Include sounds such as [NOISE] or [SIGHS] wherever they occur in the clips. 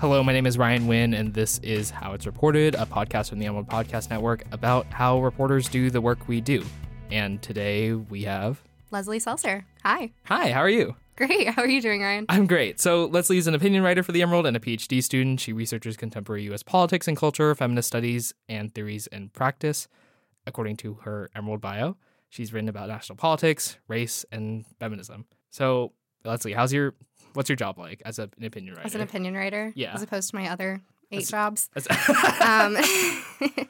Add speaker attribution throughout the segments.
Speaker 1: Hello, my name is Ryan Wynn, and this is How It's Reported, a podcast from the Emerald Podcast Network about how reporters do the work we do. And today we have.
Speaker 2: Leslie Seltzer. Hi.
Speaker 1: Hi, how are you?
Speaker 2: Great. How are you doing, Ryan?
Speaker 1: I'm great. So, Leslie is an opinion writer for the Emerald and a PhD student. She researches contemporary U.S. politics and culture, feminist studies, and theories and practice. According to her Emerald bio, she's written about national politics, race, and feminism. So, Leslie, how's your what's your job like as a, an opinion writer?
Speaker 2: As an opinion writer?
Speaker 1: Yeah.
Speaker 2: As opposed to my other eight jobs.
Speaker 1: As- [LAUGHS] [LAUGHS]
Speaker 2: um, [LAUGHS]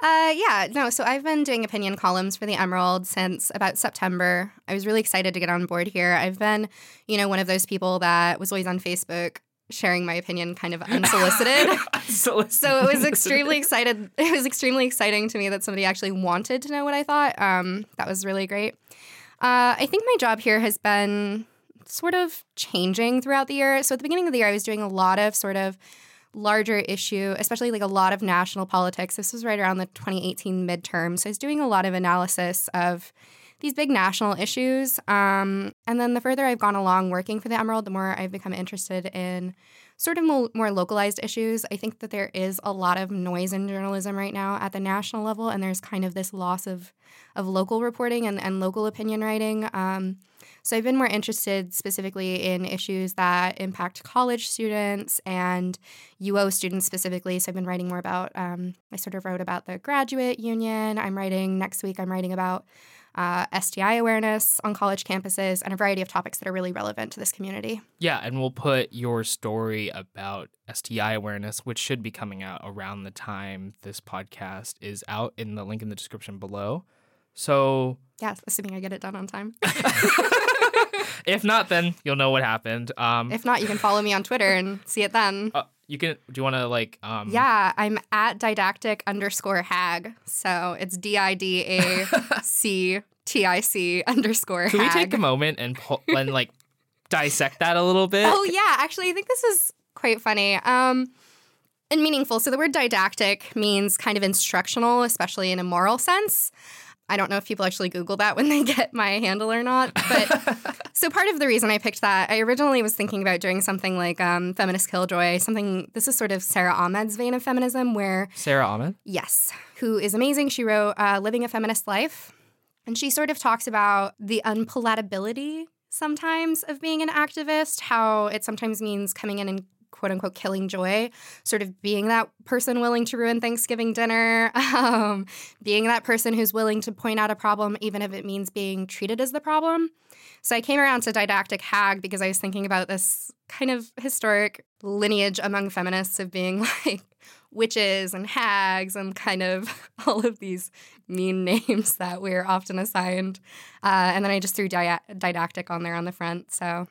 Speaker 2: uh, yeah, no, so I've been doing opinion columns for the Emerald since about September. I was really excited to get on board here. I've been, you know, one of those people that was always on Facebook sharing my opinion kind of unsolicited.
Speaker 1: so,
Speaker 2: so it was extremely excited. It was extremely exciting to me that somebody actually wanted to know what I thought. Um, that was really great. Uh, I think my job here has been sort of changing throughout the year. So at the beginning of the year, I was doing a lot of sort of larger issue, especially like a lot of national politics. This was right around the 2018 midterm. So I was doing a lot of analysis of these big national issues. Um, and then the further I've gone along working for the Emerald, the more I've become interested in sort of more, localized issues. I think that there is a lot of noise in journalism right now at the national level, and there's kind of this loss of of local reporting and, and local opinion writing. Um, so I've been more interested specifically in issues that impact college students and UO students specifically. So I've been writing more about, um, I sort of wrote about the graduate union. I'm writing next week, I'm writing about uh, STI awareness on college campuses and a variety of topics that are really relevant to this community.
Speaker 1: Yeah, and we'll put your story about STI awareness, which should be coming out around the time this podcast is out, in the link in the description below. So,
Speaker 2: yeah, assuming I get it done on time. [LAUGHS]
Speaker 1: if not, then you'll know what happened. Um,
Speaker 2: if not, you can follow me on Twitter and see it then.
Speaker 1: Uh, you can. Do you want to like? Um...
Speaker 2: Yeah, I'm at didactic underscore hag. So it's D I D A C T I C underscore.
Speaker 1: Can we take a moment and pull, and like dissect that a little bit?
Speaker 2: Oh yeah, actually, I think this is quite funny. Um, and meaningful. So the word didactic means kind of instructional, especially in a moral sense. I don't know if people actually Google that when they get my handle or not. But [LAUGHS] so part of the reason I picked that, I originally was thinking about doing something like um, Feminist Killjoy, something, this is sort of Sara Ahmed's vein of feminism where.
Speaker 1: Sara Ahmed?
Speaker 2: Yes, who is amazing. She wrote uh, Living a Feminist Life. And she sort of talks about the unpalatability sometimes of being an activist, how it sometimes means coming in and quote unquote killing joy, sort of being that person willing to ruin Thanksgiving dinner, [LAUGHS] um, being that person who's willing to point out a problem, even if it means being treated as the problem. So I came around to didactic hag because I was thinking about this kind of historic lineage among feminists of being [LAUGHS] like witches and hags and kind of [LAUGHS] all of these mean names that we're often assigned. Uh, and then I just threw di- didactic on there on the front. So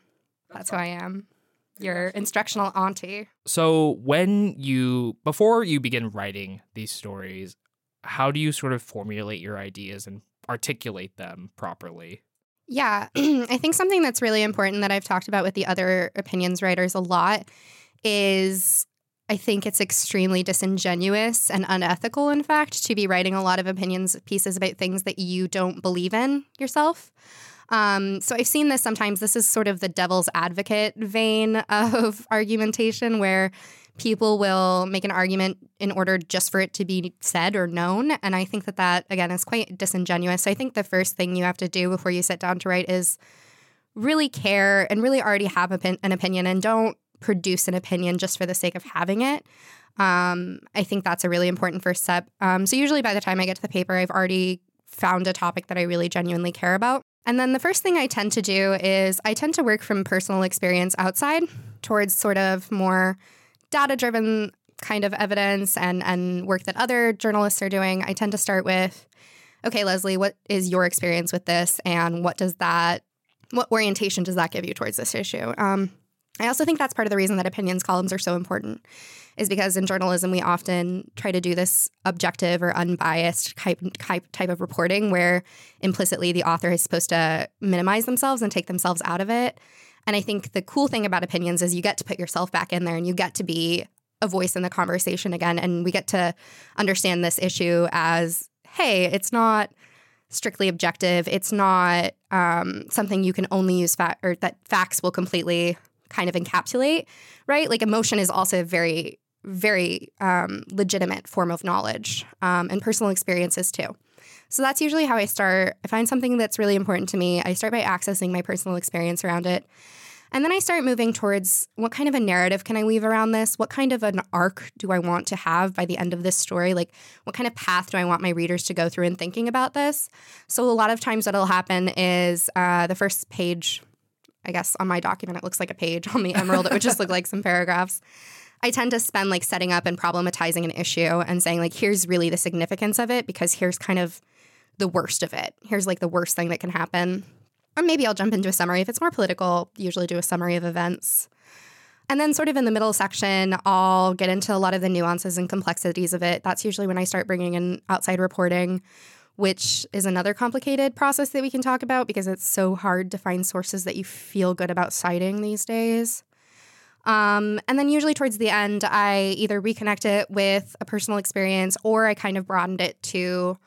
Speaker 2: that's who I am your instructional auntie.
Speaker 1: So, when you, before you begin writing these stories, how do you sort of formulate your ideas and articulate them properly?
Speaker 2: Yeah, [CLEARS THROAT] I think something that's really important that I've talked about with the other opinions writers a lot is I think it's extremely disingenuous and unethical, in fact, to be writing a lot of opinions pieces about things that you don't believe in yourself. Um, so I've seen this sometimes. This is sort of the devil's advocate vein [LAUGHS] of argumentation where people will make an argument in order just for it to be said or known. And I think that that, again, is quite disingenuous. So I think the first thing you have to do before you sit down to write is really care and really already have an opinion and don't produce an opinion just for the sake of having it. Um, I think that's a really important first step. Um, so usually by the time I get to the paper, I've already found a topic that I really genuinely care about. And then the first thing I tend to do is I tend to work from personal experience outside towards sort of more data driven kind of evidence and, and work that other journalists are doing. I tend to start with, okay, Leslie, what is your experience with this? And what does that, what orientation does that give you towards this issue? Um, I also think that's part of the reason that opinions columns are so important is because in journalism we often try to do this objective or unbiased type, type of reporting where implicitly the author is supposed to minimize themselves and take themselves out of it. And I think the cool thing about opinions is you get to put yourself back in there and you get to be a voice in the conversation again and we get to understand this issue as hey, it's not strictly objective. It's not um, something you can only use fa- or that facts will completely kind of encapsulate, right? Like emotion is also a very, very um, legitimate form of knowledge um, and personal experiences too. So that's usually how I start. I find something that's really important to me. I start by accessing my personal experience around it. And then I start moving towards what kind of a narrative can I weave around this? What kind of an arc do I want to have by the end of this story? Like, what kind of path do I want my readers to go through in thinking about this? So, a lot of times, what'll happen is uh, the first page, I guess, on my document, it looks like a page. On the [LAUGHS] Emerald, it would just look like some paragraphs. I tend to spend like setting up and problematizing an issue and saying, like, here's really the significance of it because here's kind of the worst of it. Here's like the worst thing that can happen. Or maybe I'll jump into a summary. If it's more political, usually do a summary of events. And then, sort of in the middle section, I'll get into a lot of the nuances and complexities of it. That's usually when I start bringing in outside reporting, which is another complicated process that we can talk about because it's so hard to find sources that you feel good about citing these days. Um, and then, usually towards the end, I either reconnect it with a personal experience or I kind of broadened it to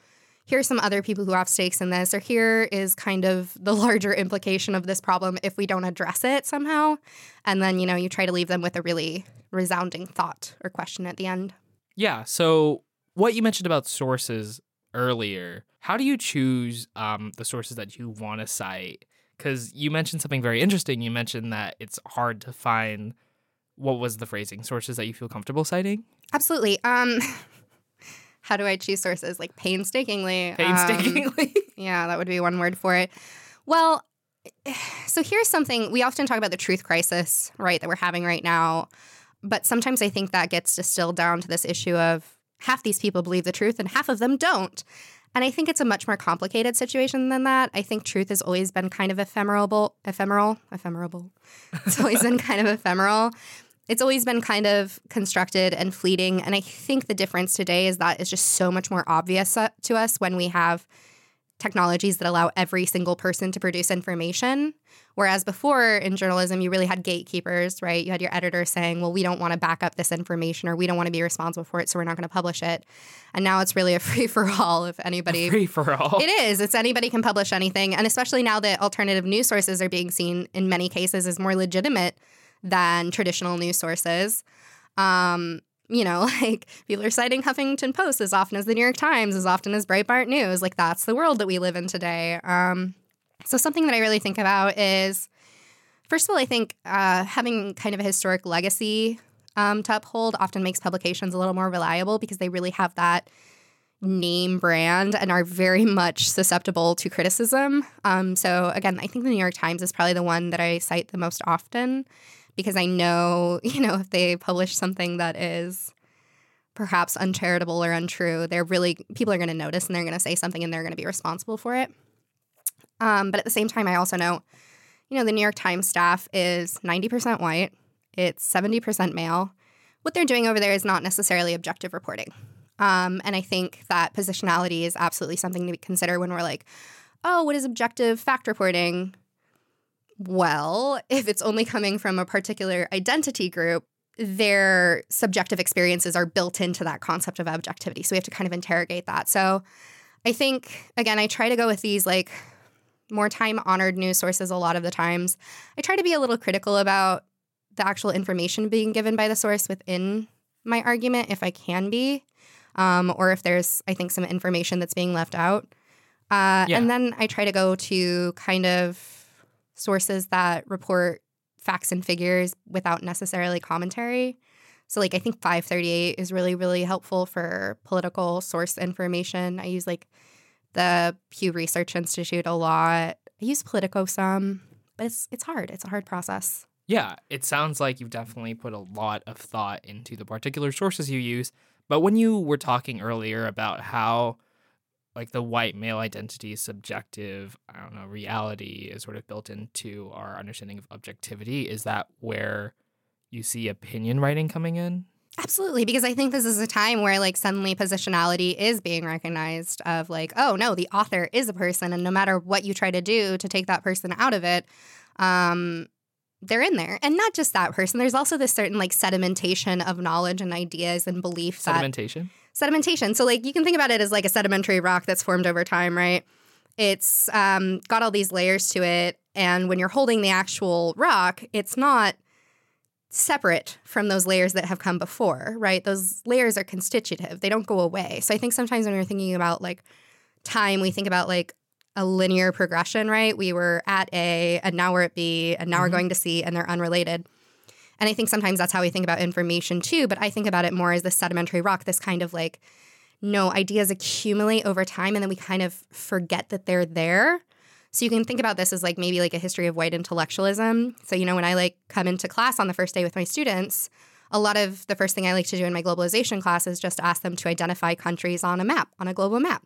Speaker 2: here's some other people who have stakes in this, or here is kind of the larger implication of this problem if we don't address it somehow. And then, you know, you try to leave them with a really resounding thought or question at the end.
Speaker 1: Yeah. So, what you mentioned about sources earlier, how do you choose um, the sources that you want to cite? Because you mentioned something very interesting. You mentioned that it's hard to find what was the phrasing sources that you feel comfortable citing.
Speaker 2: Absolutely. Um, [LAUGHS] how do I choose sources? Like painstakingly.
Speaker 1: Painstakingly.
Speaker 2: Um, [LAUGHS] yeah, that would be one word for it. Well, [SIGHS] so here's something we often talk about the truth crisis, right, that we're having right now. But sometimes I think that gets distilled down to this issue of half these people believe the truth and half of them don't. And I think it's a much more complicated situation than that. I think truth has always been kind of ephemeral, ephemeral, ephemeral. It's always been kind of ephemeral it's always been kind of constructed and fleeting. And I think the difference today is that it's just so much more obvious uh, to us when we have technologies that allow every single person to produce information. Whereas before in journalism, you really had gatekeepers, right? You had your editor saying, well, we don't want to back up this information or we don't want to be responsible for it, so we're not going to publish it. And now it's really a [LAUGHS] free for all if anybody.
Speaker 1: free for all.
Speaker 2: It is. It's anybody can publish anything. And especially now that alternative news sources are being seen in many cases as more legitimate than traditional news sources. Um, you know, [LAUGHS] like people are citing Huffington Post as often as the New York Times, as often as Breitbart News. Like that's the world that we live in today. Um, so something that I really think about is, first of all, I think uh, having kind of a historic legacy um, to uphold often makes publications a little more reliable because they really have that name brand and are very much susceptible to criticism. Um, so again, I think the New York Times is probably the one that I cite the most often because I know, [LAUGHS] you know, if they publish something that is perhaps uncharitable or untrue, they're really people are going to notice and they're going to say something and they're going to be responsible for it. Um, but at the same time, I also know, you know, the New York Times staff is 90% white, it's 70% male. What they're doing over there is not necessarily objective reporting. Um, and I think that positionality is absolutely something to consider when we're like, oh, what is objective fact reporting? Well, if it's only coming from a particular identity group, their subjective experiences are built into that concept of objectivity. So we have to kind of interrogate that. So I think, again, I try to go with these like more time honored news sources a lot of the times. I try to be a little critical about the actual information being given by the source within my argument, if I can be, um, or if there's, I think, some information that's being left out. Uh, yeah. And then I try to go to kind of sources that report facts and figures without necessarily commentary. So, like, I think 538 is really, really helpful for political source information. I use like the Pew Research Institute a lot. I use Politico some, but it's it's hard. It's a hard process.
Speaker 1: Yeah, it sounds like you've definitely put a lot of thought into the particular sources you use. But when you were talking earlier about how like the white male identity subjective i don't know reality is sort of built into our understanding of objectivity. Is that where you see opinion writing coming in?
Speaker 2: Absolutely because i think this is a time where like suddenly positionality is being recognized of like oh no the author is a person and no matter what you try to do to take that person out of it um they're in there. And not just that person there's also this certain like sedimentation of knowledge and ideas and beliefs that
Speaker 1: sedimentation?
Speaker 2: that, sedimentation. So like you can think about it as like a sedimentary rock that's formed over time, right? It's um, got all these layers to it, and when you're holding the actual rock, it's not separate from those layers that have come before, right? Those layers are constitutive, they don't go away. So I think sometimes when we're thinking about like time, we think about like a linear progression, right? We were at A and now we're at B and now mm-hmm. we're going to C and they're unrelated. And I think sometimes that's how we think about information too, but I think about it more as the sedimentary rock, this kind of like, no, ideas accumulate over time and then we kind of forget that they're there. So you can think about this as like maybe like a history of white intellectualism. So, you know, when I like come into class on the first day with my students, a lot of the first thing I like to do in my globalization class is just ask them to identify countries on a map, on a global map.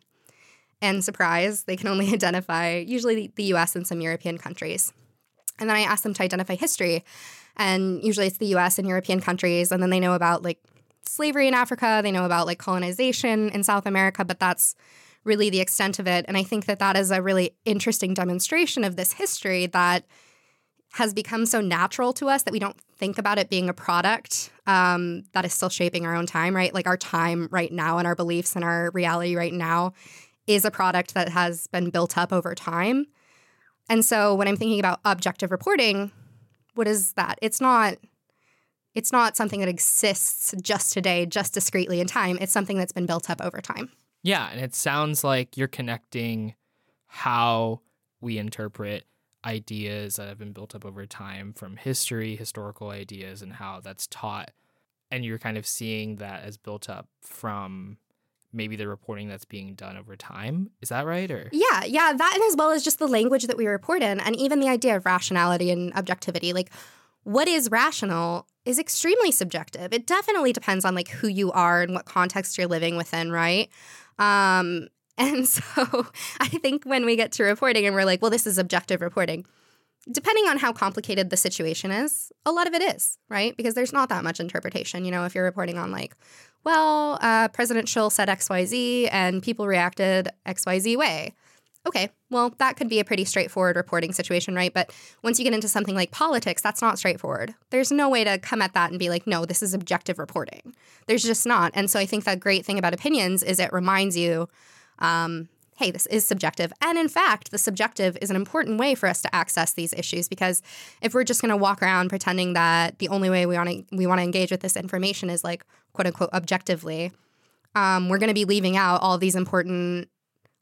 Speaker 2: And surprise, they can only [LAUGHS] identify usually the US and some European countries. And then I ask them to identify history. And usually it's the US and European countries. And then they know about like slavery in Africa, they know about like colonization in South America, but that's really the extent of it. And I think that that is a really interesting demonstration of this history that has become so natural to us that we don't think about it being a product um, that is still shaping our own time, right? Like our time right now and our beliefs and our reality right now is a product that has been built up over time. And so when I'm thinking about objective reporting, what is that? It's not it's not something that exists just today, just discreetly in time. It's something that's been built up over time.
Speaker 1: Yeah, and it sounds like you're connecting how we interpret ideas that have been built up over time from history, historical ideas, and how that's taught. And you're kind of seeing that as built up from maybe the reporting that's being done over time. Is that right? Or
Speaker 2: yeah, yeah, that and as well as just the language that we report in, and even the idea of rationality and objectivity. Like, what is rational is extremely subjective. It definitely depends on like who you are and what context you're living within, right? Um, [LAUGHS] and so [LAUGHS] I think when we get to reporting and we're like, well, this is objective reporting, depending on how complicated the situation is, a lot of it is, right? Because there's not that much interpretation. You know, if you're reporting on like, well, uh, President Schill said XYZ and people reacted XYZ way. Okay, well, that could be a pretty straightforward reporting situation, right? But once you get into something like politics, that's not straightforward. There's no way to come at that and be like, no, this is objective reporting. There's just not. And so I think that great thing about opinions is it reminds you, um, hey, this is subjective. And in fact, the subjective is an important way for us to access these issues because if we're just going to walk around pretending that the only way we want to we want to engage with this information is like quote unquote objectively, um, we're going to be leaving out all these important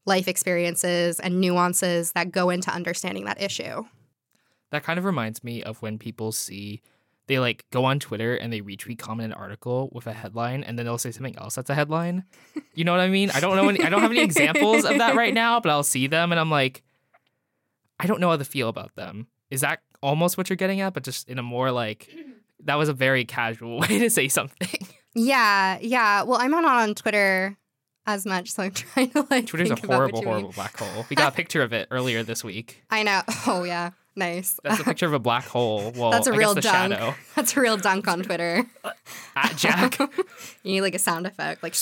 Speaker 2: life experiences and nuances that go into understanding that issue.
Speaker 1: That kind of reminds me of when people see they like go on Twitter and they retweet comment an article with a headline and then they'll say something else that's a headline. You know what I mean? I don't know any I don't have any examples of that right now, but I'll see them and I'm like I don't know how to feel about them. Is that almost what you're getting at but just in a more like that was a very casual [LAUGHS] way to say something.
Speaker 2: Yeah, yeah. Well, I'm not on Twitter as much, so I'm trying to like.
Speaker 1: Twitter's a horrible, horrible black hole. We got a picture of it earlier this week.
Speaker 2: I know. [LAUGHS] Oh yeah, nice.
Speaker 1: That's a picture of a black hole. [LAUGHS] Well,
Speaker 2: that's a
Speaker 1: I
Speaker 2: real dunk. Shadow. [LAUGHS] That's a real dunk on Twitter. [LAUGHS]
Speaker 1: At Jack, you
Speaker 2: need like a sound effect, like.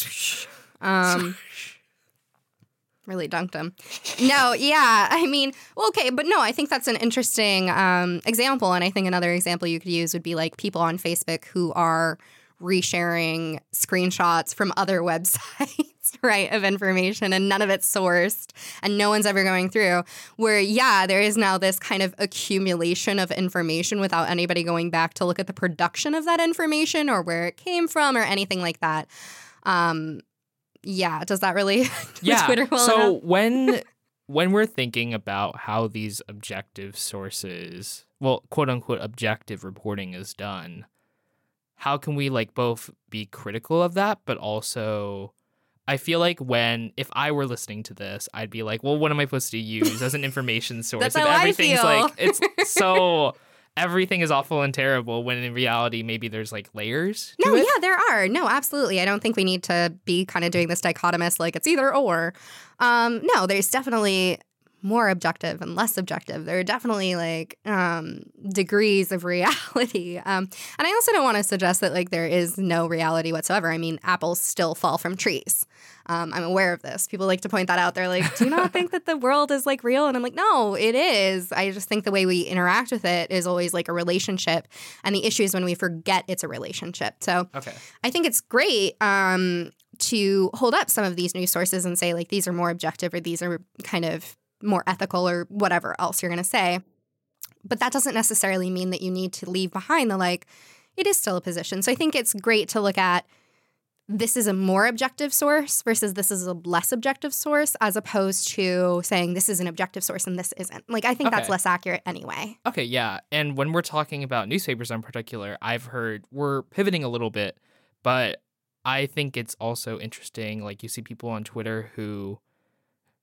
Speaker 2: Um, really dunked him. No, yeah. I mean, well, okay, but no, I think that's an interesting um, example. And I think another example you could use would be like people on Facebook who are resharing screenshots from other websites, [LAUGHS] right, of information, and none of it's sourced, and no one's ever going through. Where, yeah, there is now this kind of accumulation of information without anybody going back to look at the production of that information or where it came from or anything like that. Um, yeah, does that really? [LAUGHS]
Speaker 1: yeah. Twitter well so enough? when [LAUGHS] when we're thinking about how these objective sources, well, quote unquote, objective reporting is done how can we like both be critical of that but also I feel like when if I were listening to this, I'd be like, well, what am I supposed to use as an [LAUGHS] information source?
Speaker 2: That's if how everything's
Speaker 1: I feel. like it's [LAUGHS] so everything is awful and terrible when in reality maybe there's like layers.
Speaker 2: no,
Speaker 1: it.
Speaker 2: yeah, there are. No, absolutely. I don't think we need to be kind of doing this dichotomous like it's either or. Um, no, there's definitely more objective and less objective. There are definitely like um, degrees of [LAUGHS] reality. Um, and I also don't want to suggest that like there is no reality whatsoever. I mean, apples still fall from trees. Um, I'm aware of this. People like to point that out. They're like, do you not think that the [LAUGHS] world is like real? And I'm like, no, it is. I just think the way we interact with it is always like a relationship. And the issue is when we forget it's a relationship. So
Speaker 1: okay.
Speaker 2: I think it's great um, to hold up some of these news sources and say, like, these are more objective or these are kind of more ethical or whatever else you're going to say. But that doesn't necessarily mean that you need to leave behind the like, it is still a position. So I think it's great to look at this is a more objective source versus this is a less objective source, as opposed to saying this is an objective source and this isn't. Like, I think that's less accurate anyway.
Speaker 1: Okay, yeah. And when we're talking about newspapers in particular, I've heard we're pivoting a little bit, but I think it's also interesting. Like, you see people on Twitter who,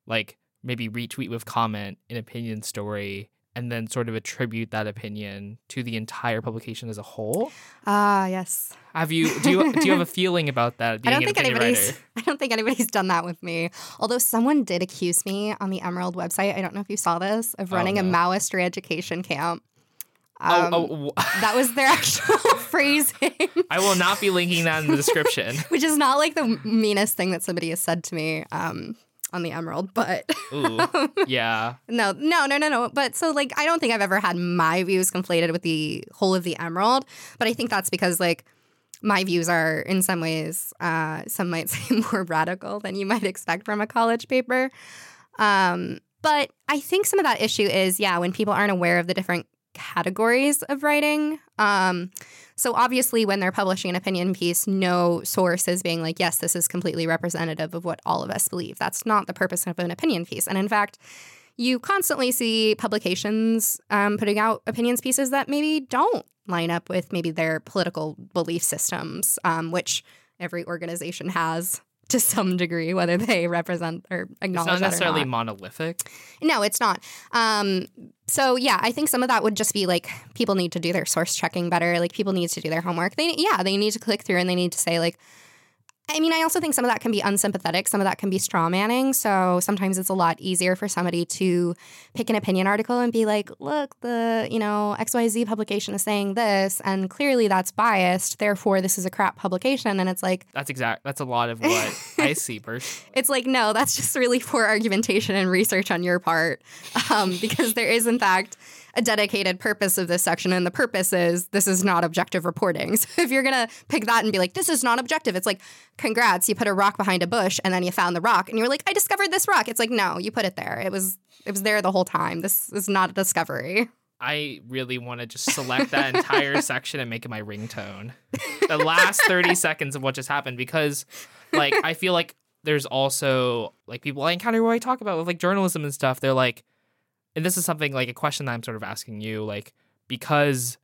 Speaker 1: like, maybe retweet with comment an opinion story and then sort of attribute that opinion to the entire publication as a whole.
Speaker 2: Ah, yes.
Speaker 1: Have you do you do you have a [LAUGHS] feeling about that?
Speaker 2: I don't think anybody's.
Speaker 1: writer? [LAUGHS]
Speaker 2: I don't think anybody's done that with me. Although someone did accuse me on the Emerald website. I don't know if you saw this of
Speaker 1: Oh,
Speaker 2: running a. Maoist re-education camp. Um,
Speaker 1: oh, oh, wh- [LAUGHS]
Speaker 2: that was their actual phrasing,
Speaker 1: I will not be linking that in the description.
Speaker 2: which is not like the meanest thing that somebody has said to me um, on the Emerald, but
Speaker 1: Ooh, [LAUGHS] yeah.
Speaker 2: no, no, no, no, no. But so like, I don't think I've ever had my views conflated with the whole of the Emerald. But I think that's because like my views are in some ways, uh, some might [LAUGHS] say more radical than you might expect from a college paper. Um, but I think some of that issue is, yeah, when people aren't aware of the different categories of writing. Um, so obviously, when they're publishing an opinion piece, no source is being like, yes, this is completely representative of what all of us believe. That's not the purpose of an opinion piece. And in fact, you constantly see publications um, putting out opinions pieces that maybe don't line up with maybe their political belief systems, um, which every organization has to some degree, whether they [LAUGHS] represent or acknowledge. It's not
Speaker 1: necessarily
Speaker 2: not.
Speaker 1: monolithic.
Speaker 2: No, it's not. Um, so yeah, I think some of that would just be like people need to do their source checking better. Like people need to do their homework. They yeah, they need to click through and they need to say like. I mean, I also think some of that can be unsympathetic. Some of that can be straw manning. So sometimes it's a lot easier for somebody to pick an opinion article and be like, look, the, you know, XYZ publication is saying this, and clearly that's biased. Therefore, this is a crap publication. And it's like,
Speaker 1: That's exact. That's a lot of [LAUGHS] what I see personally.
Speaker 2: it's like, no, that's just really poor argumentation and research on your part. Um, because there is, in fact, a dedicated purpose of this section. And the purpose is this is not objective reporting. [LAUGHS] So if you're going to pick that and be like, this is not objective, it's like, congrats, you put a rock behind a bush and then you found the rock and you were like, I discovered this rock. It's like, no, you put it there. It was. It was there the whole time. This is not a discovery.
Speaker 1: I really want to just select that entire [LAUGHS] section and make it my ringtone. The last 30 [LAUGHS] seconds of what just happened because like I feel like there's also like people I encounter who I talk about with like journalism and stuff. They're like and this is something like a question that I'm sort of asking you like because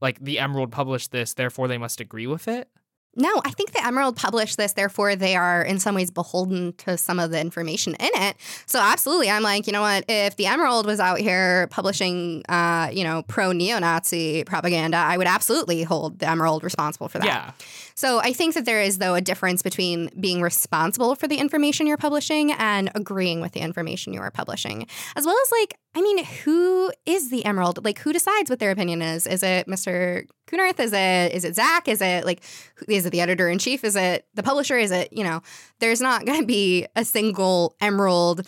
Speaker 1: like the Emerald published this, therefore they must agree with it.
Speaker 2: No, I think the Emerald published this, therefore they are in some ways beholden to some of the information in it. So absolutely, I'm like, you know what? If the Emerald was out here publishing, uh, you know, pro neo-Nazi propaganda, I would absolutely hold the Emerald responsible for that.
Speaker 1: Yeah.
Speaker 2: So I think that there is, though, a difference between being responsible for the information you're publishing and agreeing with the information you are publishing, as well as like, I mean, who is the Emerald? Like, who decides what their opinion is? Is it Mr. Kunerth? Is it is it Zach? Is it like is it the editor in chief? Is it the publisher? Is it you know? There's not going to be a single Emerald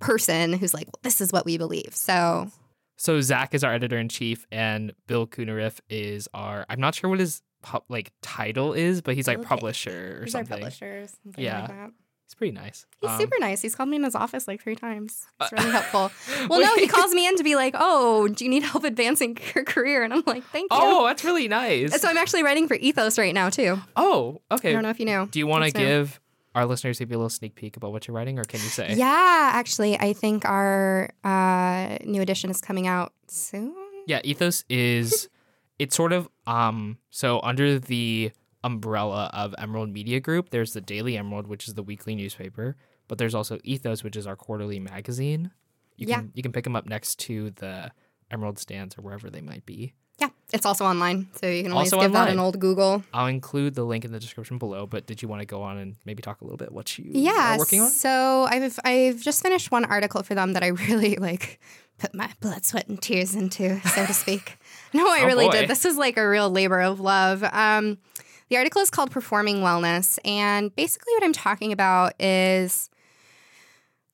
Speaker 2: person who's like, well, this is what we believe. So
Speaker 1: So Zach is our editor in chief and Bill Kunerth is our I'm not sure what his pu- like title is, but he's like
Speaker 2: Okay.
Speaker 1: publisher or
Speaker 2: are
Speaker 1: something.
Speaker 2: publishers. something
Speaker 1: Yeah.
Speaker 2: like that.
Speaker 1: It's pretty nice.
Speaker 2: He's
Speaker 1: Um,
Speaker 2: super nice. He's called me in his office like three times. It's
Speaker 1: Uh,
Speaker 2: really helpful. [LAUGHS] Well, no, he calls me in to be like, "Oh, do you need help advancing [LAUGHS] your career?" And I'm like, "Thank you."
Speaker 1: Oh, that's really nice.
Speaker 2: And so I'm actually writing for Ethos right now too.
Speaker 1: oh, okay.
Speaker 2: I don't know if you knew.
Speaker 1: Do you want to give our listeners maybe a little sneak peek about what you're writing, or can you say?
Speaker 2: Yeah, actually, I think our uh, new edition is coming out soon.
Speaker 1: Yeah, Ethos is it's sort of um so under the umbrella of Emerald Media Group, there's the Daily Emerald, which is the weekly newspaper, but there's also Ethos, which is our quarterly magazine. You
Speaker 2: Yeah.
Speaker 1: can you can pick them up next to the Emerald stands or wherever they might be.
Speaker 2: Yeah, it's also online, so you can always
Speaker 1: Also
Speaker 2: give that
Speaker 1: online.
Speaker 2: an old Google.
Speaker 1: I'll include the link in the description below, but did you want to go on and maybe talk a little bit what you
Speaker 2: Yeah,
Speaker 1: are working on?
Speaker 2: so I've I've just finished one article for them that I [LAUGHS] really like put my blood, sweat, and tears into, so to speak. No, I
Speaker 1: Oh,
Speaker 2: really
Speaker 1: boy.
Speaker 2: did. This is like a real labor of love. Um, the article is called "Performing Wellness," and basically what I'm talking about is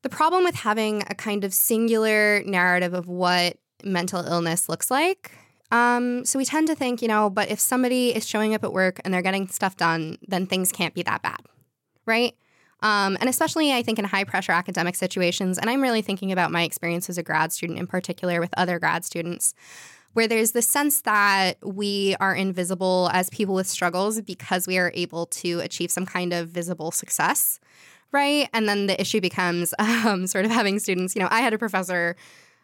Speaker 2: the problem with having a kind of singular narrative of what mental illness looks like. Um, so we tend to think, you know, but if somebody is showing up at work and they're getting stuff done, then things can't be that bad, right? Um, and especially, I think, in high pressure academic situations. And I'm really thinking about my experience as a grad student in particular with other grad students. Where there's the sense that we are invisible as people with struggles because we are able to achieve some kind of visible success, right? And then the issue becomes [LAUGHS] um, sort of having students. You know, I had a professor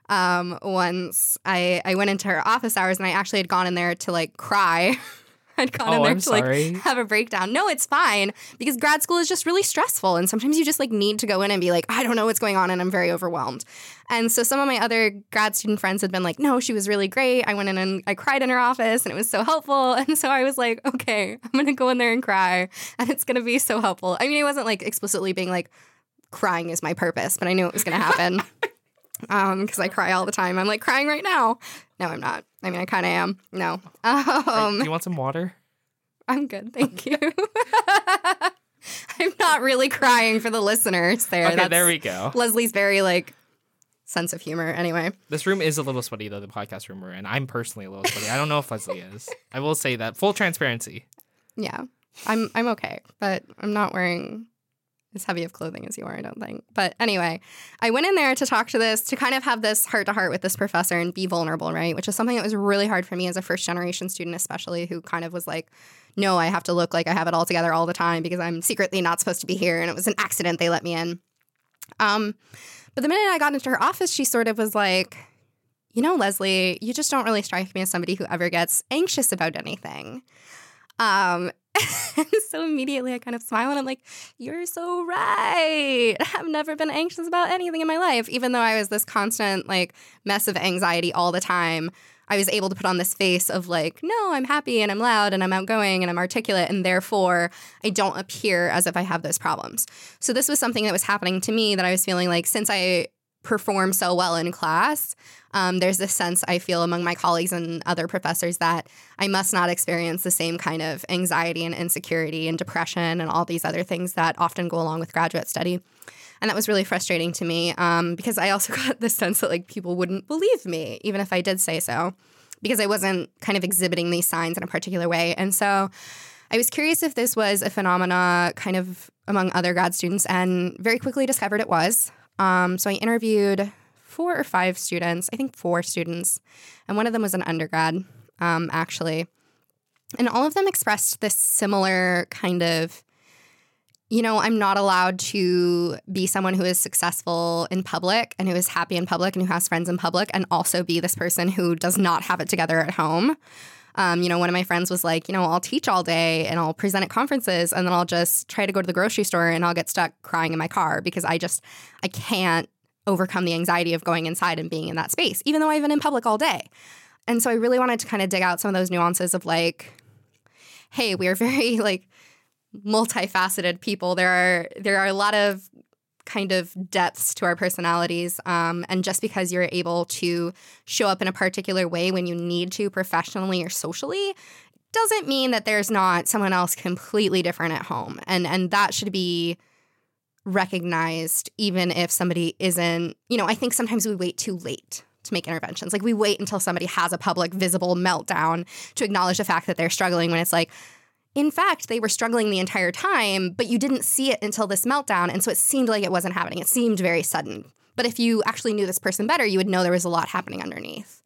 Speaker 2: um, once. I I went into her office hours and I actually had gone in there to like cry. [LAUGHS] I'd gone
Speaker 1: Oh,
Speaker 2: in there
Speaker 1: I'm
Speaker 2: to like
Speaker 1: sorry.
Speaker 2: have a breakdown. No, it's fine because grad school is just really stressful and sometimes you just like need to go in and be like, I don't know what's going on and I'm very overwhelmed. And so some of my other grad student friends had been like, no, she was really great. I went in and I cried in her office and it was so helpful. [LAUGHS] And so I was like, okay, I'm going to go in there and cry and it's going to be so helpful. I mean, it wasn't like explicitly being like, crying is my purpose, but I knew it was going to happen. [LAUGHS] Um, because I cry all the time. I'm like crying right now. No, I'm not. I mean, I kind of am. No. Um,
Speaker 1: Do you want some water?
Speaker 2: I'm good, thank you. [LAUGHS] I'm not really crying for the listeners there.
Speaker 1: Okay,
Speaker 2: That's
Speaker 1: there we go.
Speaker 2: Leslie's very like sense of humor. Anyway,
Speaker 1: This room is a little sweaty though, the podcast room we're in. I'm personally a little sweaty. I don't know if Leslie is. I will say that. Full transparency.
Speaker 2: yeah, I'm I'm okay, but I'm not wearing as heavy of clothing as you are. I don't think. But anyway, I went in there to talk to this to kind of have this heart to heart with this professor and be vulnerable, right? Which is something that was really hard for me as a first generation student, especially who kind of was like. No, I have to look like I have it all together all the time because I'm secretly not supposed to be here and it was an accident they let me in. Um, but the minute I got into her office, she sort of was like, you know, Leslie, you just don't really strike me as somebody who ever gets anxious about anything. Um, [LAUGHS] so immediately I kind of smile and I'm like, you're so right. I've never been anxious about anything in my life. Even though I was this constant like mess of anxiety all the time, I was able to put on this face of like, no, I'm happy and I'm loud and I'm outgoing and I'm articulate and therefore I don't appear as if I have those problems. So this was something that was happening to me that I was feeling like since I perform so well in class, um, there's this sense I feel among my colleagues and other professors that I must not experience the same kind of anxiety and insecurity and depression and all these other things that often go along with graduate study. And that was really frustrating to me um, because I also [LAUGHS] got the sense that like people wouldn't believe me, even if I did say so, because I wasn't kind of exhibiting these signs in a particular way. And so I was curious if this was a phenomena kind of among other grad students, and very quickly discovered it was. Um, so I interviewed four or five students, I think four students, and one of them was an undergrad, um, actually. And all of them expressed this similar kind of, you know, I'm not allowed to be someone who is successful in public and who is happy in public and who has friends in public and also be this person who does not have it together at home. Um, you know, one of my friends was like, you know, I'll teach all day and I'll present at conferences and then I'll just try to go to the grocery store and I'll get stuck crying in my car because I just, I can't overcome the anxiety of going inside and being in that space, even though I've been in public all day. And so I really wanted to kind of dig out some of those nuances of like, hey, we are very [LAUGHS] like multifaceted people. There are there are a lot of kind of depths to our personalities. Um, and just because you're able to show up in a particular way when you need to professionally or socially doesn't mean that there's not someone else completely different at home. And and that should be recognized even if somebody isn't, you know, I think sometimes we wait too late to make interventions. Like we wait until somebody has a public visible meltdown to acknowledge the fact that they're struggling when it's like in fact, they were struggling the entire time, but you didn't see it until this meltdown. And so it seemed like it wasn't happening. It seemed very sudden. But if you actually knew this person better, you would know there was a lot happening underneath.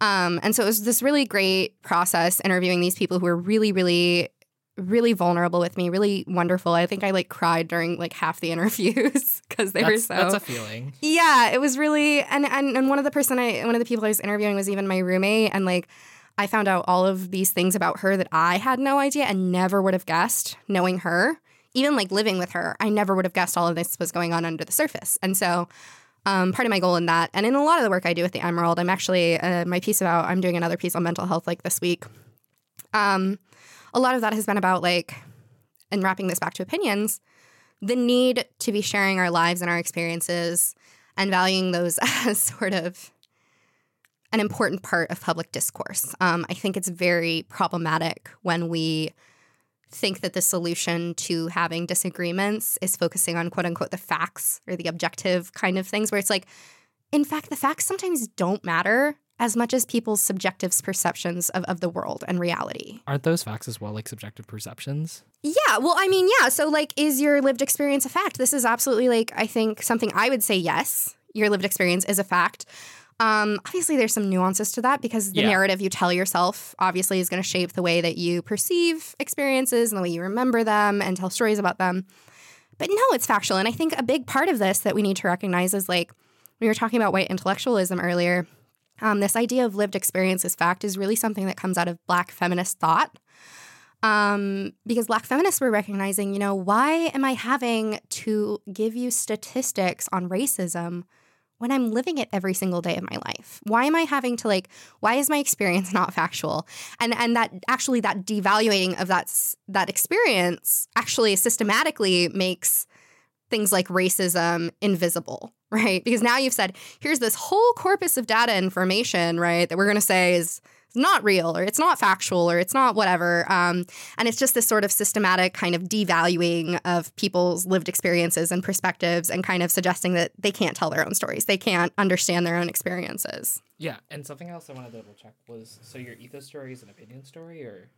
Speaker 2: Um, and so it was this really great process interviewing these people who were really, really, really vulnerable with me, really wonderful. I think I like cried during like half the [LAUGHS] interviews because they were so.
Speaker 1: that's a feeling.
Speaker 2: Yeah, it was really and, and and one of the person I one of the people I was interviewing was even my roommate and like I found out all of these things about her that I had no idea and never would have guessed knowing her. Even like living with her, I never would have guessed all of this was going on under the surface. And so um, part of my goal in that, and in a lot of the work I do with the Emerald, I'm actually uh, my piece about I'm doing another piece on mental health like this week. Um, a lot of that has been about like, and wrapping this back to opinions, the need to be sharing our lives and our experiences and valuing those [LAUGHS] as sort of an important part of public discourse. Um, I think it's very problematic when we think that the solution to having disagreements is focusing on quote unquote the facts or the objective kind of things, where it's like, in fact, the facts sometimes don't matter as much as people's subjective perceptions of, of the world and reality.
Speaker 1: Aren't those facts as well like subjective perceptions?
Speaker 2: Yeah, well, I mean, yeah. So, like, is your lived experience a fact? This is absolutely like, I think something I would say yes, your lived experience is a fact. Um, obviously, there's some nuances to that because the
Speaker 1: Yeah.
Speaker 2: narrative you tell yourself obviously is going to shape the way that you perceive experiences and the way you remember them and tell stories about them. But no, it's factual. And I think a big part of this that we need to recognize is like we were talking about white intellectualism earlier. Um, this idea of lived experience as fact is really something that comes out of Black feminist thought. Um, because Black feminists were recognizing, you know, why am I having to give you statistics on racism when I'm living it every single day of my life? Why am I having to like? Why is my experience [LAUGHS] not factual? And and that actually that devaluing of that that experience actually systematically makes things like racism invisible, right? Because now you've said, here's this whole corpus of data information, right, that we're going to say is is not real or it's not factual or it's not whatever. Um, and it's just this sort of systematic kind of devaluing of people's lived experiences and perspectives and kind of suggesting that they can't tell their own stories. They can't understand their own experiences.
Speaker 1: Yeah, and something else I wanted to double check was so your ethos story is an opinion story, or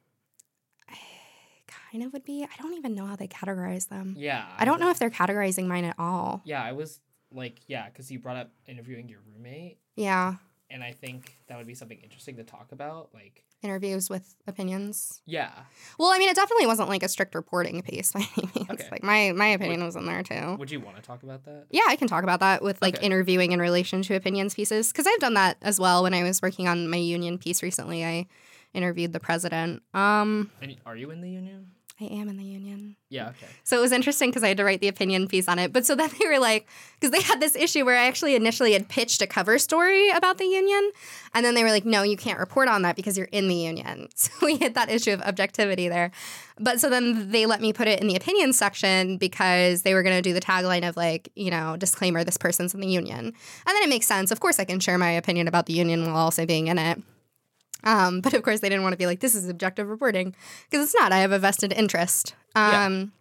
Speaker 1: I [SIGHS]
Speaker 2: Kind of would be. I don't even know how they categorize them.
Speaker 1: yeah,
Speaker 2: I don't know if they're categorizing mine at all.
Speaker 1: Yeah, I was like, yeah, because you brought up interviewing your roommate,
Speaker 2: Yeah.
Speaker 1: And I think that would be something interesting to talk about. Like,
Speaker 2: Interviews with opinions.
Speaker 1: yeah,
Speaker 2: Well, I mean, it definitely wasn't like a strict reporting piece by any means.
Speaker 1: Okay.
Speaker 2: Like my my opinion was in there too.
Speaker 1: would you want to talk about that?
Speaker 2: Yeah, I can talk about that with like
Speaker 1: Okay.
Speaker 2: interviewing in relation to opinions pieces because I've done that as well. When I was working on my union piece recently, I interviewed the president. Um,
Speaker 1: And are you in the union?
Speaker 2: I am in the union.
Speaker 1: Yeah. Okay.
Speaker 2: So it was interesting because I had to write the opinion piece on it. But so [LAUGHS] then they were like, because they had this issue where I actually initially had pitched a cover story about the union. And then they were like, no, you can't report on that because you're in the union. [LAUGHS] So we hit that issue of objectivity there. But so then they let me put it in the opinion section because they were going to do the tagline of like, you know, disclaimer, this person's in the union. And then it makes sense. Of course, I can share my opinion about the union while also being in it. Um, but of course, they didn't want to be like, this is objective reporting because it's not. I have a vested interest.
Speaker 1: Yeah.
Speaker 2: Um,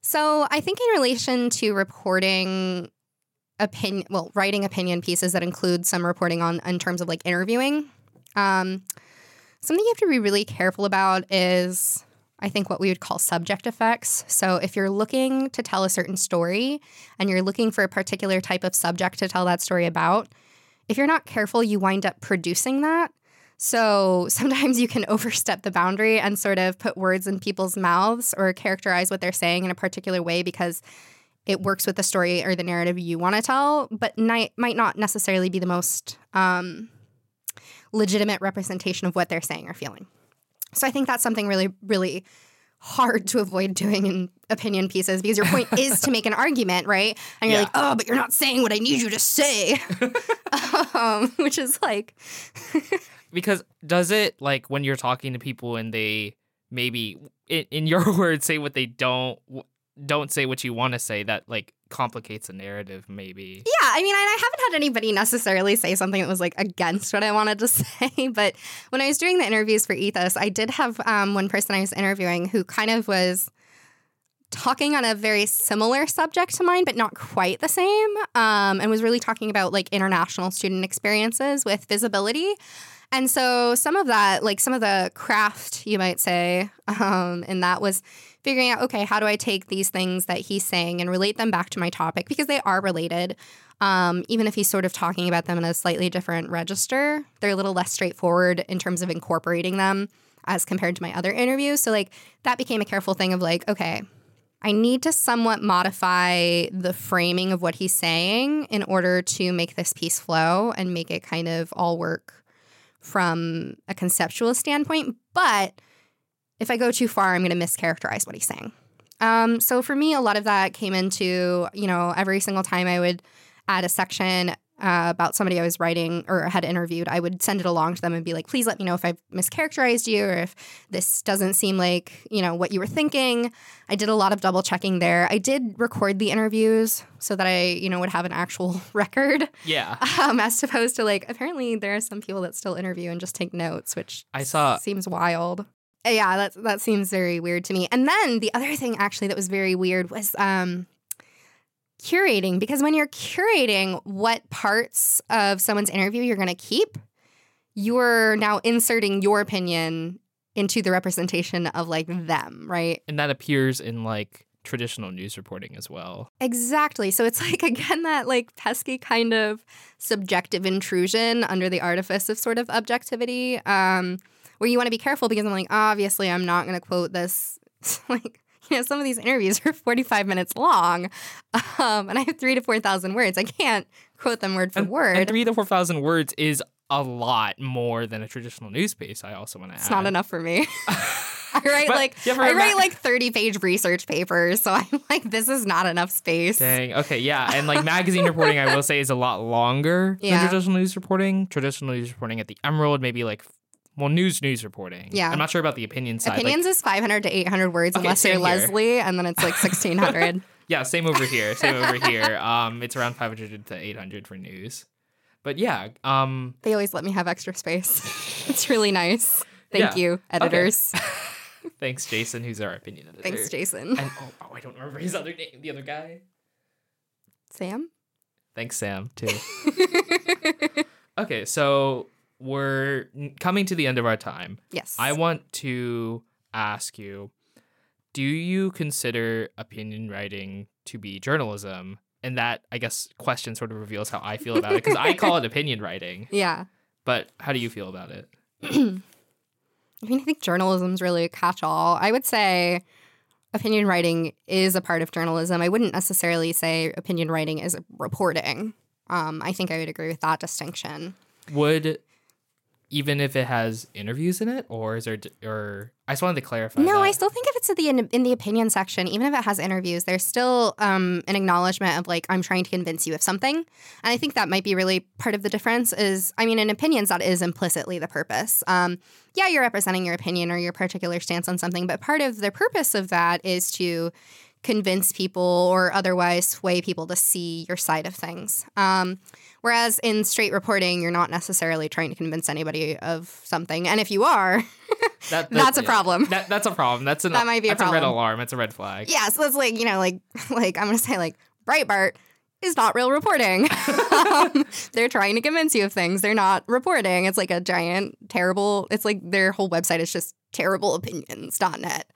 Speaker 2: So I think in relation to reporting opinion, well, writing opinion pieces that include some reporting on in terms of like interviewing, um, something you have to be really careful about is. I think what we would call subject effects. So, if you're looking to tell a certain story and you're looking for a particular type of subject to tell that story about, if you're not careful, you wind up producing that. So [LAUGHS] sometimes you can overstep the boundary and sort of put words in people's mouths or characterize what they're saying in a particular way because it works with the story or the narrative you want to tell, but ni- might not necessarily be the most um, legitimate representation of what they're saying or feeling. So I think that's something really, really hard to avoid doing in opinion pieces because your point [LAUGHS] is to make an argument, right? And you're
Speaker 1: Yeah.
Speaker 2: like, oh, but you're not saying what I need you to say, [LAUGHS] um, which is like,
Speaker 1: Because does it like when you're talking to people and they maybe in, in your [LAUGHS] words say what they don't don't say what you want to say that like complicates a narrative maybe.
Speaker 2: Yeah, I mean, I I haven't had anybody necessarily say something that was like against what I wanted to [LAUGHS] say, but when I was doing the interviews for Ethos, I did have um, one person I was interviewing who kind of was talking on a very similar subject to mine, but not quite the same, um, and was really talking about like international student experiences with visibility. And so some of that, like some of the craft, you might say, um, in that was figuring out, okay, how do I take these things that he's saying and relate them back to my topic because they are related. Um, even if he's sort of talking about them in a slightly different register, they're a little less straightforward in terms of incorporating them as compared to my other interviews. So, like, that became a careful thing of like, okay, I need to somewhat modify the framing of what he's saying in order to make this piece flow and make it kind of all work from a conceptual standpoint. But if I go too far, I'm going to mischaracterize what he's saying. Um, so for me, a lot of that came into, you know, every single time I would add a section uh, about somebody I was writing or had interviewed, I would send it along to them and be like, please let me know if I've mischaracterized you or if this doesn't seem like, you know, what you were thinking. I did a lot of double checking there. I did record the interviews so that I, you know, would have an actual [LAUGHS] record
Speaker 1: Yeah.
Speaker 2: um, as opposed to like, apparently there are some people that still interview and just take notes, which
Speaker 1: I saw
Speaker 2: seems wild. Yeah, that that seems very weird to me. And then the other thing actually that was very weird was um curating because when you're curating what parts of someone's interview you're going to keep, you're now inserting your opinion into the representation of like them, right?
Speaker 1: and that appears in like traditional news reporting as well.
Speaker 2: Exactly. So it's [LAUGHS] like again that like pesky kind of subjective intrusion under the artifice of sort of objectivity, um, where you want to be careful because I'm like, obviously, I'm not going to quote this. [LAUGHS] like, [LAUGHS] you know, some of these interviews are [LAUGHS] 45 minutes long, um, and I have three to four thousand words. I can't quote them word for
Speaker 1: and,
Speaker 2: word.
Speaker 1: And three to four thousand words is a lot more than a traditional news piece. I also want to add.
Speaker 2: it's not enough for me. [LAUGHS] I write
Speaker 1: But
Speaker 2: like I write
Speaker 1: ima-
Speaker 2: like 30 page research papers, so I'm like, this is not enough space.
Speaker 1: Dang. Okay. Yeah. And like magazine reporting, I will say, is a lot longer
Speaker 2: Yeah.
Speaker 1: than traditional news reporting. Traditional news reporting at the Emerald, maybe like, well, news news reporting.
Speaker 2: Yeah.
Speaker 1: I'm not sure about the opinion side. Like,
Speaker 2: Opinions is 500 to 800 words
Speaker 1: Okay,
Speaker 2: unless you're
Speaker 1: here.
Speaker 2: Leslie, and then it's like [LAUGHS] 1600.
Speaker 1: yeah. Same over here. Same over here. Um, it's around 500 to 800 for news. But yeah. Um,
Speaker 2: they always let me have extra space. [LAUGHS] it's really nice. Thank
Speaker 1: Yeah.
Speaker 2: you, editors. [LAUGHS]
Speaker 1: thanks, Jason, who's our opinion editor.
Speaker 2: Thanks, Jason.
Speaker 1: And oh, oh, I don't remember his other name. The other guy.
Speaker 2: Sam?
Speaker 1: Thanks, Sam. Too. Okay, so we're coming to the end of our time.
Speaker 2: yes.
Speaker 1: I want to ask you do you consider opinion writing to be journalism? And that, I guess, question sort of reveals how I feel about it because I call it [LAUGHS] opinion writing.
Speaker 2: yeah.
Speaker 1: But how do you feel about it? [CLEARS THROAT]
Speaker 2: I mean, I think journalism's really a catch all. I would say opinion writing is a part of journalism. I wouldn't necessarily say opinion writing is reporting. Um, I think I would agree with that distinction.
Speaker 1: Would even if it has interviews in it, or is there, or I just wanted to clarify.
Speaker 2: No,
Speaker 1: that.
Speaker 2: I still think if it's at the in, in the opinion section, even if it has interviews, there's still um, an acknowledgement of like I'm trying to convince you of something, and I think that might be really part of the difference. Is I mean, in opinions, that is implicitly the purpose. Um, yeah, you're representing your opinion or your particular stance on something, but part of the purpose of that is to convince people or otherwise sway people to see your side of things. Um, whereas in straight reporting, you're not necessarily trying to convince anybody of something, and if you are, [LAUGHS]
Speaker 1: That- that-
Speaker 2: that's a problem.
Speaker 1: That, that's a problem. That's an,
Speaker 2: That might be a
Speaker 1: that's a red alarm. It's a red flag.
Speaker 2: yeah, so that's like you know, like [LAUGHS] like I'm gonna say like Breitbart is not real reporting. [LAUGHS] um, they're trying to convince you of things. They're not reporting. It's like a giant, terrible. It's like their whole website is just terribleopinions.net. [LAUGHS]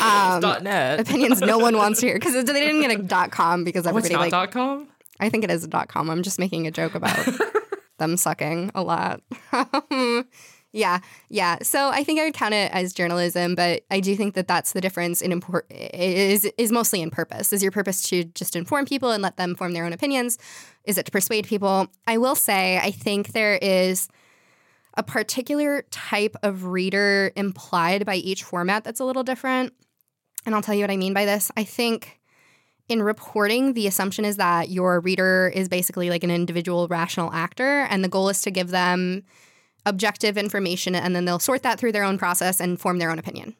Speaker 2: Um,
Speaker 1: net.
Speaker 2: opinions no one wants to hear [LAUGHS] because they didn't get a dot com because
Speaker 1: Oh,
Speaker 2: everybody
Speaker 1: not
Speaker 2: like.
Speaker 1: dot com.
Speaker 2: I think it is a dot com. I'm just making a joke about [LAUGHS] them sucking a lot. yeah, yeah. So I think I would count it as journalism, but I do think that that's the difference in import is is mostly in purpose. Is your purpose to just inform people and let them form their own opinions? Is it to persuade people? I will say I think there is a particular type of reader implied by each format that's a little different. And I'll tell you what I mean by this. I think in reporting, the assumption is that your reader is basically like an individual rational actor, and the goal is to give them objective information, and then they'll sort that through their own process and form their own opinion,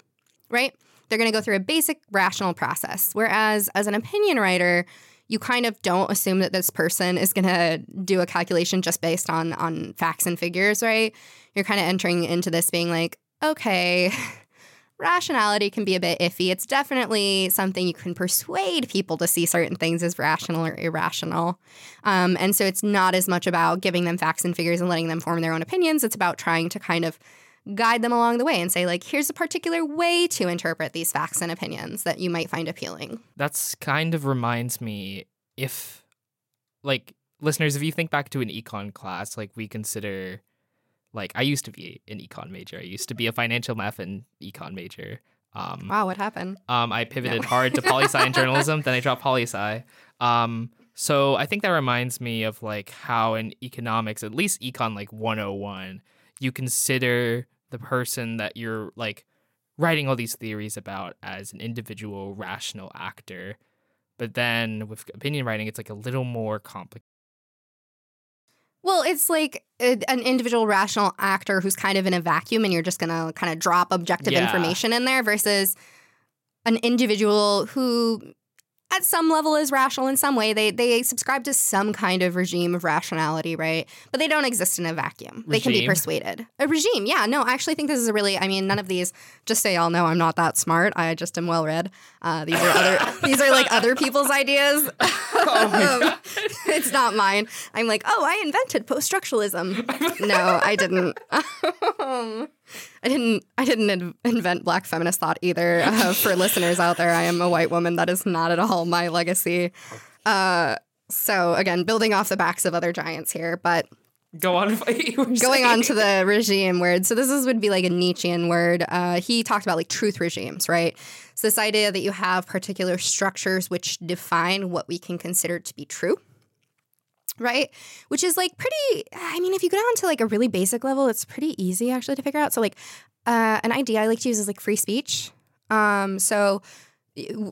Speaker 2: right? They're going to go through a basic rational process. Whereas as an opinion writer, you kind of don't assume that this person is going to do a calculation just based on on facts and figures, right? You're kind of entering into this being like, okay, [LAUGHS] rationality can be a bit iffy. It's definitely something you can persuade people to see certain things as rational or irrational. Um, and so it's not as much about giving them facts and figures and letting them form their own opinions. It's about trying to kind of guide them along the way and say, like, here's a particular way to interpret these facts and opinions that you might find appealing.
Speaker 1: That's kind of reminds me if like listeners, if you think back to an econ class, like we consider like I used to be an econ major. I used to be a financial math and econ major. Um,
Speaker 2: Wow, what happened?
Speaker 1: um, I pivoted hard to [LAUGHS] poli sci and journalism, then I dropped poli sci. Um, so I think that reminds me of like how in economics, at least econ like 101, you consider the person that you're like writing all these theories about as an individual rational actor. But then with opinion writing, it's like a little more complicated.
Speaker 2: Well, it's like a, an individual rational actor who's kind of in a vacuum and you're just going to kind of drop objective
Speaker 1: Yeah.
Speaker 2: information in there versus an individual who at some level is rational in some way. They they subscribe to some kind of regime of rationality, right? But they don't exist in a vacuum. They can be persuaded. A regime, yeah. No, I actually think this is a really. I mean, none of these. Just so y'all know, I'm not that smart. I just am well read. Uh, these are other. [LAUGHS] these are like other people's ideas. [LAUGHS]
Speaker 1: Oh
Speaker 2: it's not mine. I'm like, oh, I invented post structuralism. [LAUGHS] no, I didn't. I didn't I didn't in- invent black feminist thought either. Uh, [LAUGHS] for listeners out there, I am a white woman. That is not at all my legacy. Uh, so again, building off the backs of other giants here, but
Speaker 1: Go on.
Speaker 2: Going on to the regime word. So this is would be like a Nietzschean word. Uh, he talked about like truth regimes, right? So this idea that you have particular structures which define what we can consider to be true. Right, which is like pretty. I mean, if you go down to like a really basic level, it's pretty easy actually to figure out. So, like, uh, an idea I like to use is like free speech. Um, so,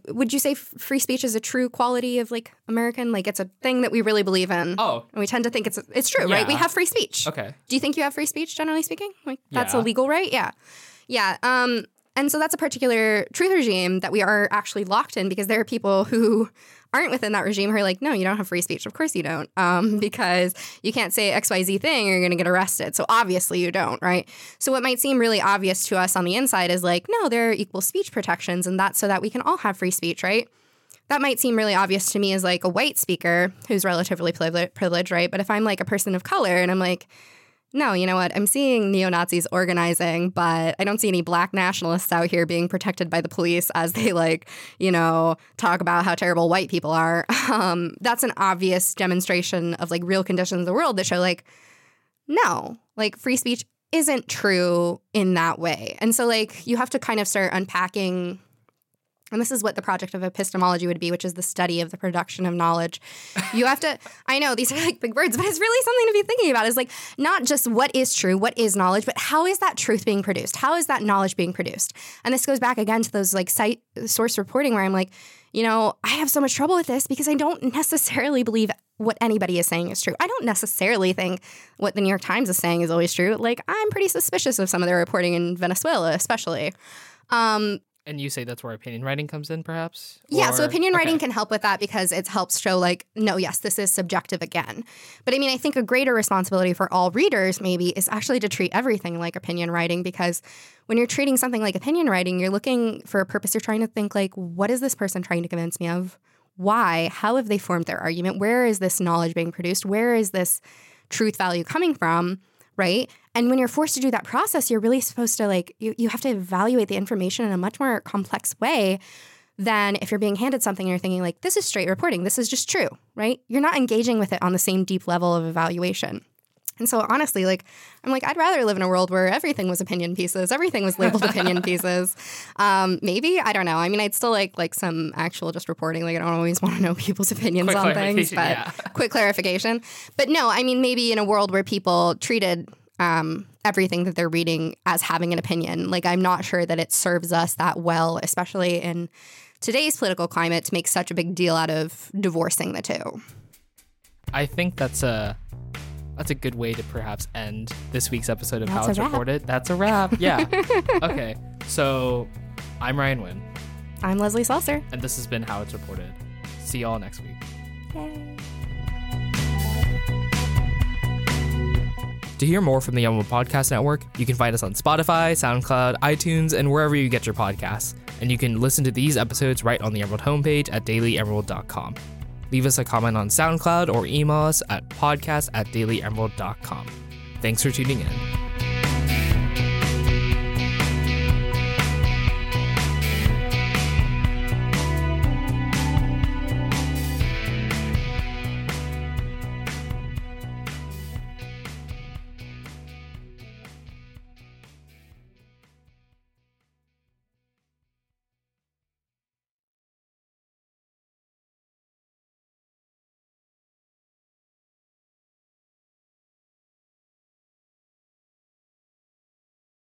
Speaker 2: would you say free speech is a true quality of like American? Like, it's a thing that we really believe in.
Speaker 1: Oh,
Speaker 2: And we tend to think it's it's true, right? We have free speech.
Speaker 1: okay.
Speaker 2: Do you think you have free speech, generally speaking? Like that's
Speaker 1: Yeah.
Speaker 2: a legal right? Yeah. Yeah. Um, and so that's a particular truth regime that we are actually locked in because there are people who aren't within that regime who are like, no, you don't have free speech. Of course you don't. Um, because you can't say XYZ thing or you're gonna get arrested. So obviously you don't, right? So what might seem really obvious to us on the inside is like, no, there are equal speech protections and that's so that we can all have free speech, right? that might seem really obvious to me as like a white speaker who's relatively privileged, right? But if I'm like a person of color and I'm like, no, you know what? I'm seeing neo Nazis organizing, but I don't see any black nationalists out here being protected by the police as they like, you know, talk about how terrible white people are. [LAUGHS] Um, that's an obvious demonstration of like real conditions of the world that show like, no, like free speech isn't true in that way. And so like you have to kind of start unpacking and this is what the project of epistemology would be, which is the study of the production of knowledge. You have to, [LAUGHS] I know these are like big words, but it's really something to be thinking about is like not just what is true, what is knowledge, but how is that truth being produced? How is that knowledge being produced? And this goes back again to those like site source reporting where I'm like, you know, I have so much trouble with this because I don't necessarily believe what anybody is saying is true. I don't necessarily think what the New York Times is saying is always true. Like, I'm pretty suspicious of some of their reporting in Venezuela, especially. Um,
Speaker 1: And you say that's where opinion writing comes in, perhaps?
Speaker 2: yeah, so opinion writing can help with that because it helps show, like, no, yes, this is subjective again. But I mean, I think a greater responsibility for all readers maybe is actually to treat everything like opinion writing because when you're treating something like opinion writing, you're looking for a purpose. You're trying to think, like, what is this person trying to convince me of? Why? How have they formed their argument? Where is this knowledge being produced? Where is this truth value coming from? Right. And when you're forced to do that process, you're really supposed to like, you, you have to evaluate the information in a much more complex way than if you're being handed something and you're thinking, like, this is straight reporting. This is just true. Right. You're not engaging with it on the same deep level of evaluation. And so honestly, like I'm like, I'd rather live in a world where everything was opinion pieces, everything was labeled [LAUGHS] opinion pieces. Um, maybe I don't know. I mean, I'd still like like some actual just reporting. Like I don't always want to know people's opinions
Speaker 1: Quick
Speaker 2: on things, but
Speaker 1: yeah. [LAUGHS]
Speaker 2: quick clarification. But no, I mean, maybe in a world where people treated um, everything that they're reading as having an opinion, like I'm not sure that it serves us that well, especially in today's political climate, to make such a big deal out of divorcing the two.
Speaker 1: I think that's a that's a good way to perhaps end this week's episode of
Speaker 2: That's
Speaker 1: How It's. Reported. That's a wrap. Yeah. [LAUGHS] okay. So I'm Ryan Wynn,
Speaker 2: I'm Leslie Seltzer.
Speaker 1: and this has been How It's Reported. See y'all next week. To hear more from the Emerald Podcast Network, you can find us on Spotify, SoundCloud, iTunes, and wherever you get your podcasts. And you can listen to these episodes right on the Emerald homepage at dailyemerald.com. Leave us a comment on SoundCloud or email us at podcast at dailyemerald.com. Thanks for tuning in.